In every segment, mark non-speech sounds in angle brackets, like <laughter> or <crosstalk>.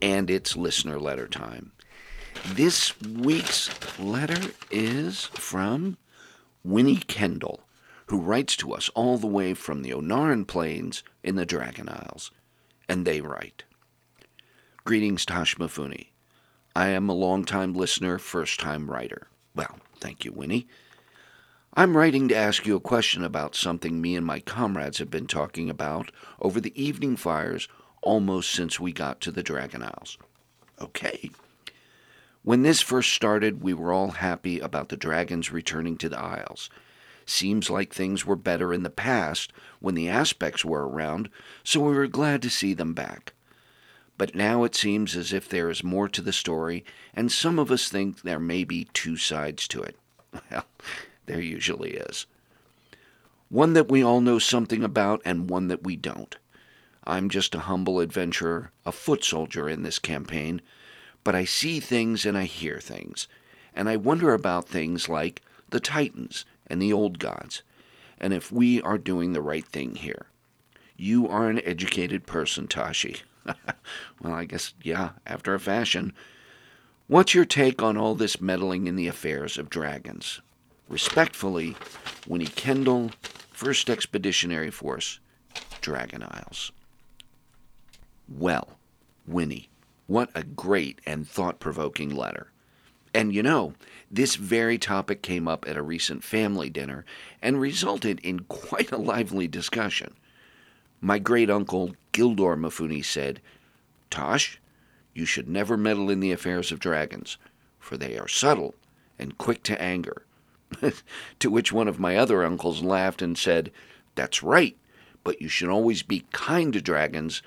and it's listener letter time. This week's letter is from Winnie Kendall, who writes to us all the way from the Ohn'ahran Plains in the Dragon Isles. And they write Greetings, Tosh Mifune. I am a long-time listener, first time writer. Well, thank you, Winnie. I'm writing to ask you a question about something me and my comrades have been talking about over the evening fires almost since we got to the Dragon Isles. Okay. When this first started, we were all happy about the dragons returning to the Isles. Seems like things were better in the past when the aspects were around, so we were glad to see them back. But now it seems as if there is more to the story, and some of us think there may be two sides to it. <laughs> Well, there usually is. One that we all know something about, and one that we don't. I'm just a humble adventurer, a foot soldier in this campaign, but I see things and I hear things, and I wonder about things like the Titans and the old gods, and if we are doing the right thing here. You are an educated person, Tashi. <laughs> well, I guess, yeah, after a fashion. What's your take on all this meddling in the affairs of dragons? Respectfully, Winnie Kendall, 1st Expeditionary Force, Dragon Isles. Well, Winnie, what a great and thought provoking letter. And you know, this very topic came up at a recent family dinner and resulted in <laughs> quite a lively discussion. My great uncle Gildor Mifune said, Tosh, you should never meddle in the affairs of dragons, for they are subtle and quick to anger. <laughs> to which one of my other uncles laughed and said, That's right, but you should always be kind to dragons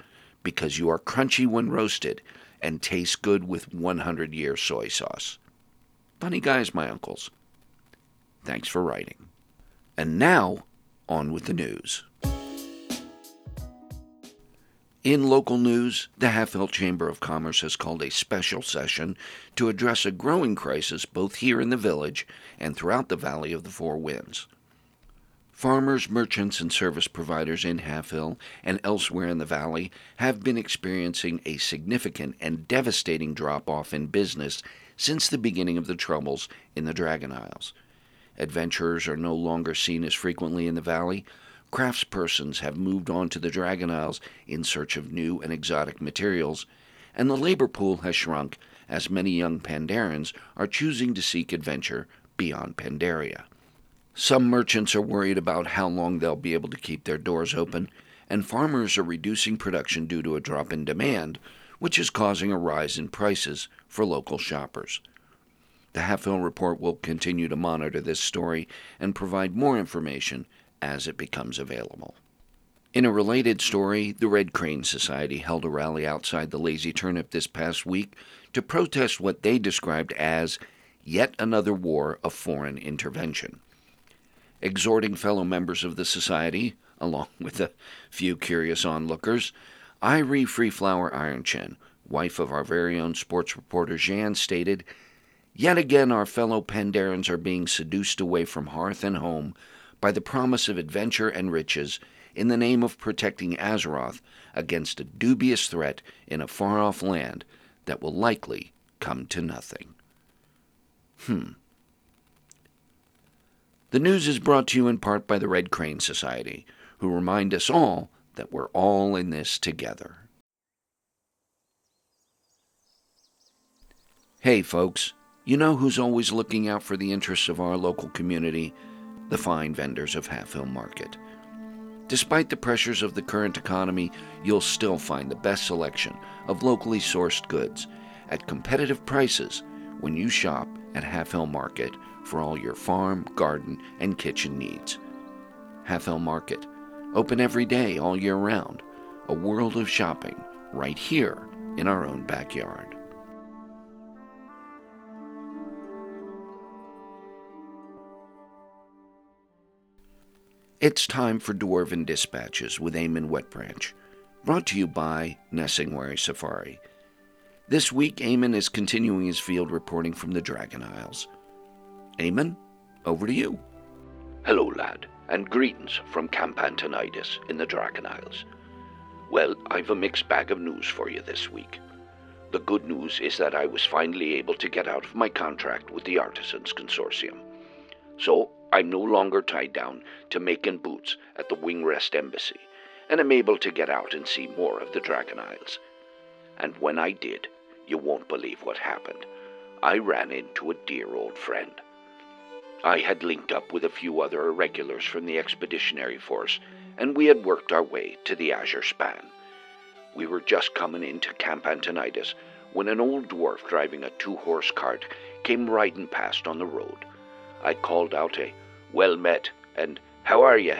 because you are crunchy when roasted and taste good with 100 year soy sauce. Funny guys, my uncles. Thanks for writing. And now, on with the news. In local news, the Halfhill Chamber of Commerce has called a special session to address a growing crisis both here in the village and throughout the Valley of the Four Winds. Farmers, merchants, and service providers in Halfhill and elsewhere in the valley have been experiencing a significant and devastating drop off in business since the beginning of the troubles in the Dragon Isles. Adventurers are no longer seen as frequently in the valley. Craftspersons have moved on to the Dragon Isles in search of new and exotic materials, and the labor pool has shrunk as many young Pandarans are choosing to seek adventure beyond Pandaria. Some merchants are worried about how long they'll be able to keep their doors open, and farmers are reducing production due to a drop in demand, which is causing a rise in prices for local shoppers. The Halfhill Report will continue to monitor this story and provide more information as it becomes available. In a related story, the Red Crane Society held a rally outside the Lazy Turnip this past week to protest what they described as yet another war of foreign intervention exhorting fellow members of the society, <laughs> along with a few curious onlookers, Irie Freeflower Ironchin, wife of our very own sports reporter Jan, stated, Yet again our fellow Pandarans are being seduced away from hearth and home by the promise of adventure and riches in the name of protecting Azeroth against a dubious threat in a far off land that will likely come to nothing. Hmm. The news is brought to you in part by the Red Crane Society, who remind us all that we're all in this together. Hey, folks, you know who's always looking out for the interests of our local community? The fine vendors of Halfhill Market. Despite the pressures of the current economy, you'll still find the best selection of locally sourced goods at competitive prices when you shop at Halfhill Market for all your farm, garden, and kitchen needs. Halfhill Market, open every day all year round. A world of shopping right here in our own backyard. It's time for Dwarven Dispatches with Eamon Wetbranch, brought to you by Nesingwary Safari. This week, Eamon is continuing his field reporting from the Dragon Isles. Eamon, over to you. Hello, lad, and greetings from Camp Antonidas in the Dragon Isles. Well, I've a mixed bag of news for you this week. The good news is that I was finally able to get out of my contract with the Artisans Consortium. So, I'm no longer tied down to making boots at the Wingrest Embassy, and am able to get out and see more of the Dragon Isles. And when I did, you won't believe what happened. I ran into a dear old friend. I had linked up with a few other irregulars from the expeditionary force, and we had worked our way to the Azure Span. We were just coming into Camp Antonidas when an old dwarf driving a two horse cart came riding past on the road. I called out a well met and how are ye,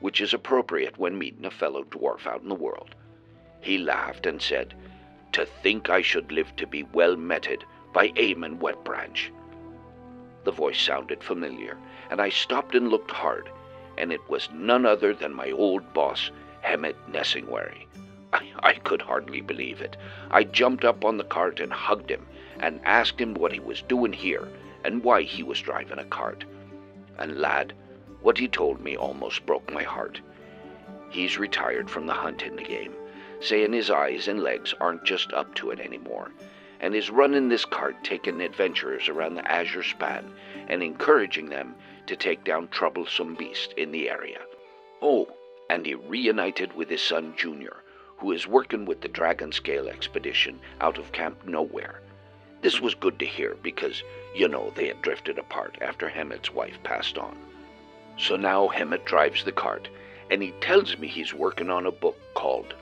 which is appropriate when meeting a fellow dwarf out in the world. He laughed and said, To think I should live to be well meted by Eamon Wetbranch. The voice sounded familiar, and I stopped and looked hard, and it was none other than my old boss, Hemet Nesingwary. I, I could hardly believe it. I jumped up on the cart and hugged him, and asked him what he was doing here, and why he was driving a cart. And lad, what he told me almost broke my heart. He's retired from the hunt in the game, saying his eyes and legs aren't just up to it anymore, and is running this cart taking adventurers around the Azure Span and encouraging them to take down troublesome beasts in the area. Oh, and he reunited with his son Junior, who is working with the Dragonscale expedition out of Camp Nowhere. This was good to hear because you know, they had drifted apart after Hemet's wife passed on. So now Hemet drives the cart, and he tells me he's working on a book called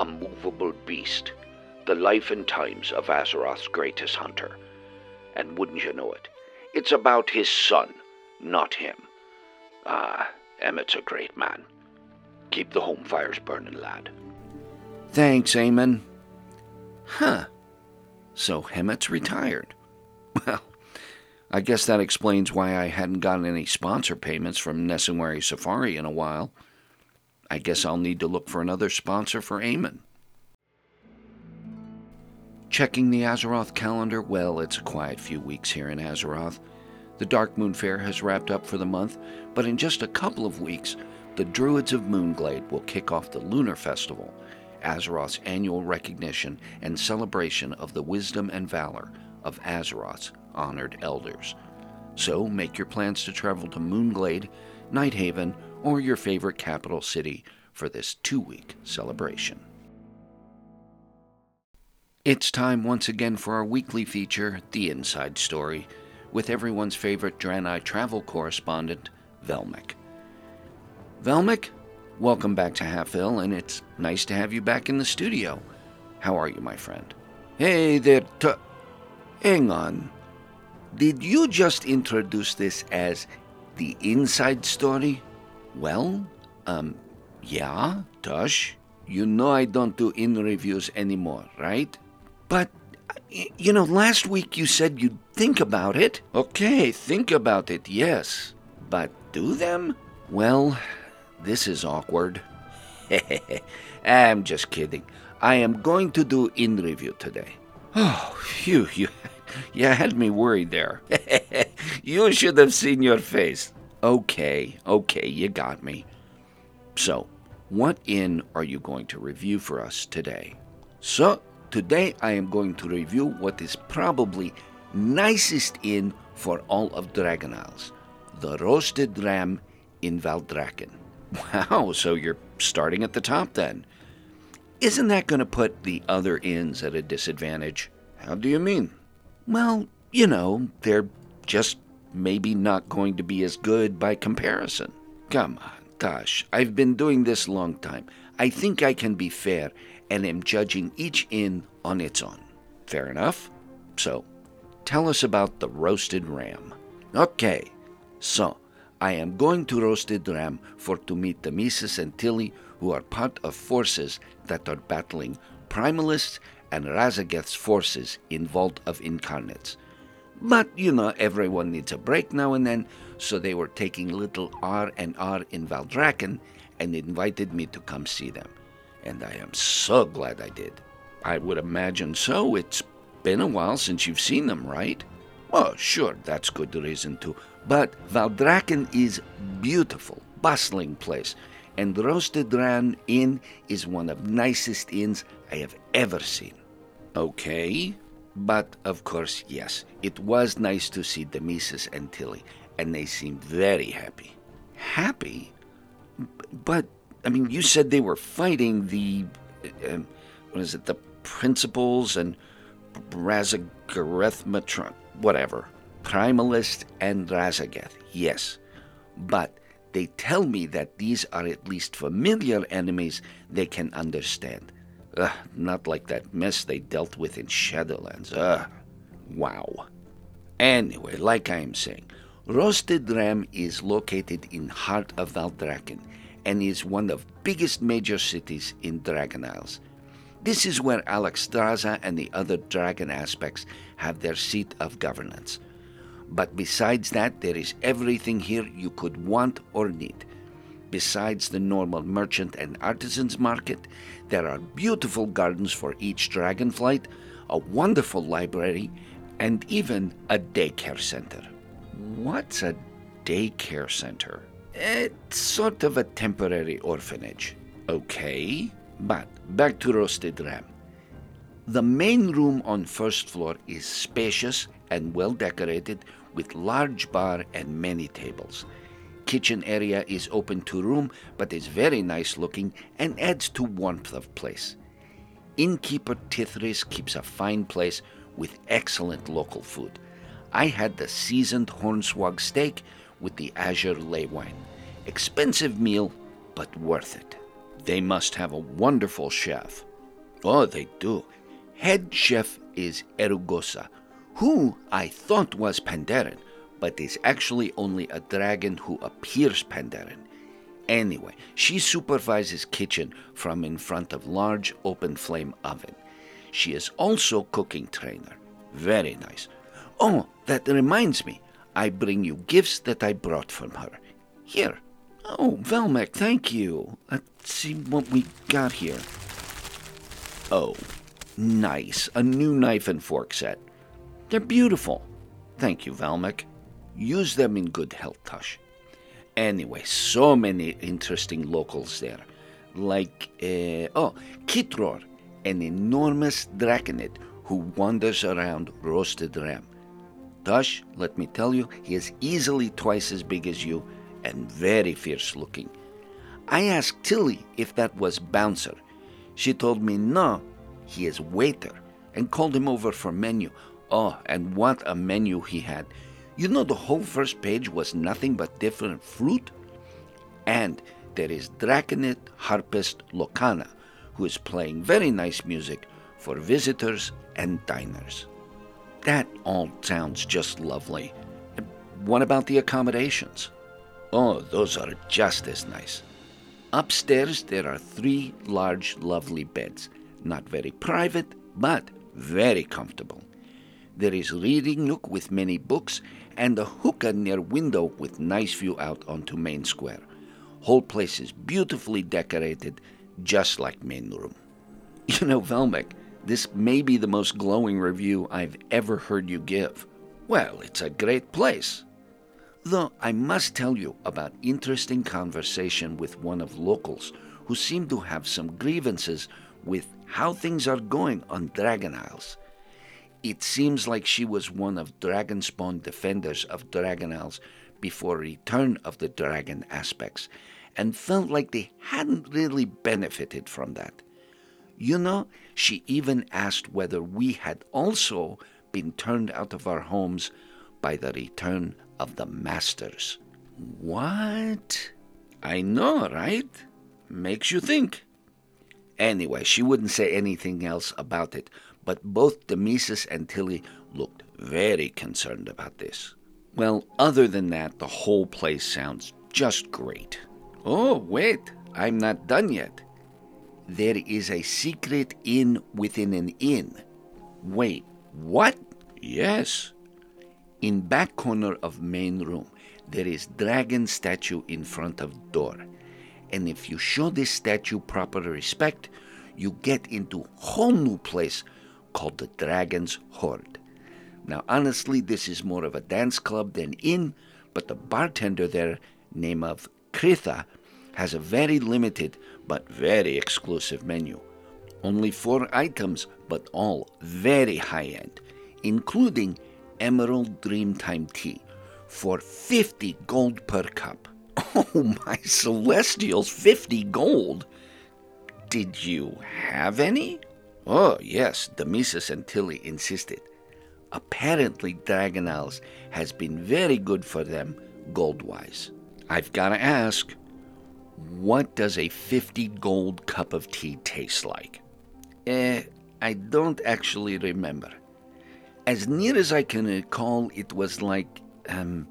A Movable Beast The Life and Times of Azeroth's Greatest Hunter. And wouldn't you know it, it's about his son, not him. Ah, Emmett's a great man. Keep the home fires burning, lad. Thanks, Eamon. Huh. So Hemet's retired. <laughs> Well, I guess that explains why I hadn't gotten any sponsor payments from Nesingwary Safari in a while. I guess I'll need to look for another sponsor for Eamon. Checking the Azeroth calendar, well, it's a quiet few weeks here in Azeroth. The Darkmoon Faire has wrapped up for the month, but in just a couple of weeks, the Druids of Moonglade will kick off the Lunar Festival, Azeroth's annual recognition and celebration of the wisdom and valor of Azeroth's honored elders. So make your plans to travel to Moonglade, Nighthaven, or your favorite capital city for this two week celebration. It's time once again for our weekly feature, The Inn Side Story, with everyone's favorite Draenei travel correspondent, Velmic. Velmic, welcome back to Halfhill, and it's nice to have you back in the studio. How are you, my friend? Hey there, t- hang on. Did you just introduce this as the inside story? Well, um, yeah, Tush. You know I don't do inn reviews anymore, right? But, you know, last week you said you'd think about it. Okay, think about it, yes. But do them? Well, this is awkward. <laughs> I'm just kidding. I am going to do inn review today. Oh, phew, you <laughs> you had me worried there. <laughs> you should have seen your face. Okay, okay, you got me. So, what inn are you going to review for us today? So, today I am going to review what is probably nicest inn for all of Dragon Isles, the Roasted Ram in Valdrakken. <laughs> Wow, so you're starting at the top then. Isn't that going to put the other inns at a disadvantage? How do you mean? Well, you know, they're just maybe not going to be as good by comparison. Come on, Tosh. I've been doing this long time. I think I can be fair and am judging each inn on its own. Fair enough. So, tell us about the roasted ram. Okay, so I am going to Roasted Ram for to meet Demesis and Tilly, who are part of forces that are battling primalists and Raszageth's forces in Vault of Incarnates. But, you know, everyone needs a break now and then, so they were taking little R and R in Valdrakken and invited me to come see them. And I am so glad I did. I would imagine so. It's been a while since you've seen them, right? Oh, sure, that's good reason to. But Valdrakken is beautiful, bustling place, and Roasted Ram Inn is one of nicest inns I have ever seen. Okay, but of course, yes, it was nice to see Demesis and Tilly, and they seemed very happy. Happy? But, I mean, you said they were fighting the. Uh, what is it? The principles and Raszagethmatron. Whatever. Primalist and Raszageth, yes. But they tell me that these are at least familiar enemies they can understand. Ugh, not like that mess they dealt with in Shadowlands. Ugh. Wow. Anyway, like I am saying, Roasted Ram is located in heart of Valdrakken and is one of biggest major cities in Dragon Isles. This is where Alexstrasza and the other dragon aspects have their seat of governance. But besides that, there is everything here you could want or need. Besides the normal merchant and artisans market, there are beautiful gardens for each dragonflight, a wonderful library, and even a daycare center. What's a daycare center? It's sort of a temporary orphanage. Okay, but back to roasted ram. The main room on first floor is spacious and well decorated with large bar and many tables. Kitchen area is open to room but is very nice looking and adds to warmth of place. Innkeeper Tithris keeps a fine place with excellent local food. I had the seasoned hornswog steak with the azure ley wine. Expensive meal, but worth it. They must have a wonderful chef. Oh, they do. Head chef is Erugosa, who I thought was Pandaren, but is actually only a dragon who appears Pandaren. Anyway, she supervises kitchen from in front of large open flame oven. She is also cooking trainer. Very nice. Oh, that reminds me. I bring you gifts that I brought from her. Here. Oh, Velmic, thank you. Let's see what we got here. Oh, nice. A new knife and fork set. They're beautiful. Thank you, Velmic. Use them in good health, Tush. Anyway, so many interesting locals there. Like, uh, oh, Kitror, an enormous draconid who wanders around roasted ram. Tush, let me tell you, he is easily twice as big as you and very fierce looking. I asked Tilly if that was Bouncer. She told me no, he is waiter, and called him over for menu. Oh, and what a menu he had. You know, the whole first page was nothing but different fruit. And there is Draconid harpist Locana, who is playing very nice music for visitors and diners. That all sounds just lovely. What about the accommodations? Oh, those are just as nice. Upstairs, there are three large, lovely beds. Not very private, but very comfortable. There is reading nook with many books and a hookah near window with nice view out onto main square. Whole place is beautifully decorated, just like main room. <laughs> You know, Velmic, this may be the most glowing review I've ever heard you give. Well, it's a great place. Though I must tell you about interesting conversation with one of locals who seemed to have some grievances with how things are going on Dragon Isles. It seems like she was one of Dragonspawn defenders of Dragon Isles before return of the dragon aspects, and felt like they hadn't really benefited from that. You know, she even asked whether we had also been turned out of our homes by the return of the masters. What? I know, right? Makes you think. Anyway, she wouldn't say anything else about it, but both Demesis and Tilly looked very concerned about this. Well, other than that, the whole place sounds just great. Oh, wait, I'm not done yet. there is a secret inn within an inn. Wait, what? Yes. In back corner of main room, there is dragon statue in front of door. And if you show this statue proper respect, you get into whole new place called the Dragon's Horde. Now, honestly, this is more of a dance club than inn, but the bartender there, name of Kritha, has a very limited but very exclusive menu. Only four items, but all very high end, including Emerald Dreamtime tea for 50 gold per cup. <laughs> Oh, my celestials, 50 gold! Did you have any? Oh, yes, Demesis and Tilly insisted. Apparently, Dragon Isles has been very good for them gold wise. I've got to ask, what does a 50 gold cup of tea taste like? Eh, I don't actually remember. As near as I can recall, it was like, um,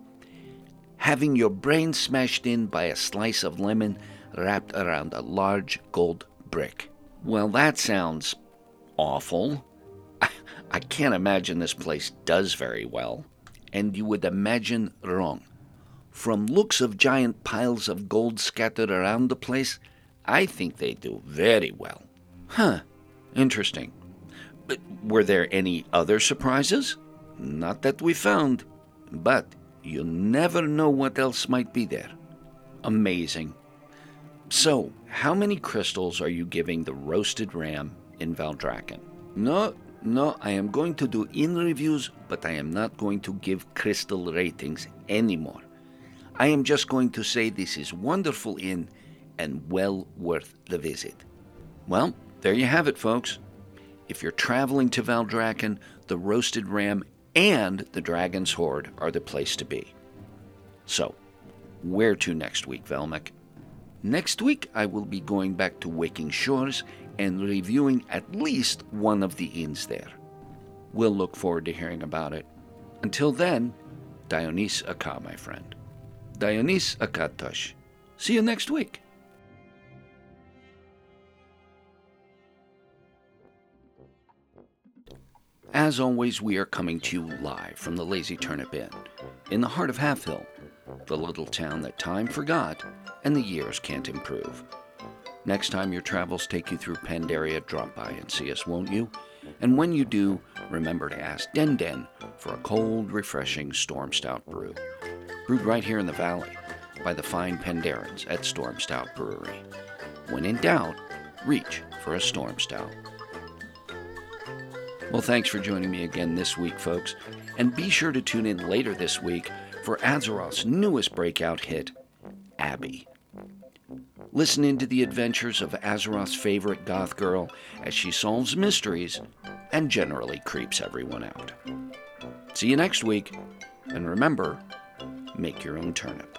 having your brain smashed in by a slice of lemon wrapped around a large gold brick. Well, that sounds awful. <laughs> I can't imagine this place does very well. And you would imagine wrong. From looks of giant piles of gold scattered around the place, I think they do very well. Huh, interesting. But were there any other surprises? Not that we found, but you never know what else might be there. Amazing. So, how many crystals are you giving the roasted ram in Valdrakken? No, no, I am going to do inn reviews, but I am not going to give crystal ratings anymore. I am just going to say this is wonderful inn and well worth the visit. Well, there you have it, folks. If you're traveling to Valdrakken, the roasted ram and the dragon's Horde are the place to be. So, where to next week, Velmic? Next week, I will be going back to Waking Shores and reviewing at least one of the inns there. We'll look forward to hearing about it. Until then, Dioniss aca, my friend. Dionys Akatosh. See you next week. As always, we are coming to you live from the Lazy Turnip Inn, in the heart of Halfhill, the little town that time forgot and the years can't improve. Next time your travels take you through Pandaria, drop by and see us, won't you? And when you do, remember to ask Den Den for a cold, refreshing Stormstout brew brewed right here in the valley by the fine Pandarans at Stormstout Brewery. When in doubt, reach for a Stormstout. Well, thanks for joining me again this week, folks, and be sure to tune in later this week for Azeroth's newest breakout hit, Abby. Listen into the adventures of Azeroth's favorite goth girl as she solves mysteries and generally creeps everyone out. See you next week, and remember, make your own turnip.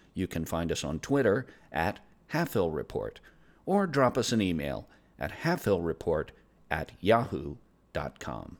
you can find us on Twitter at Halfhill Report or drop us an email at halfhillreport at yahoo.com.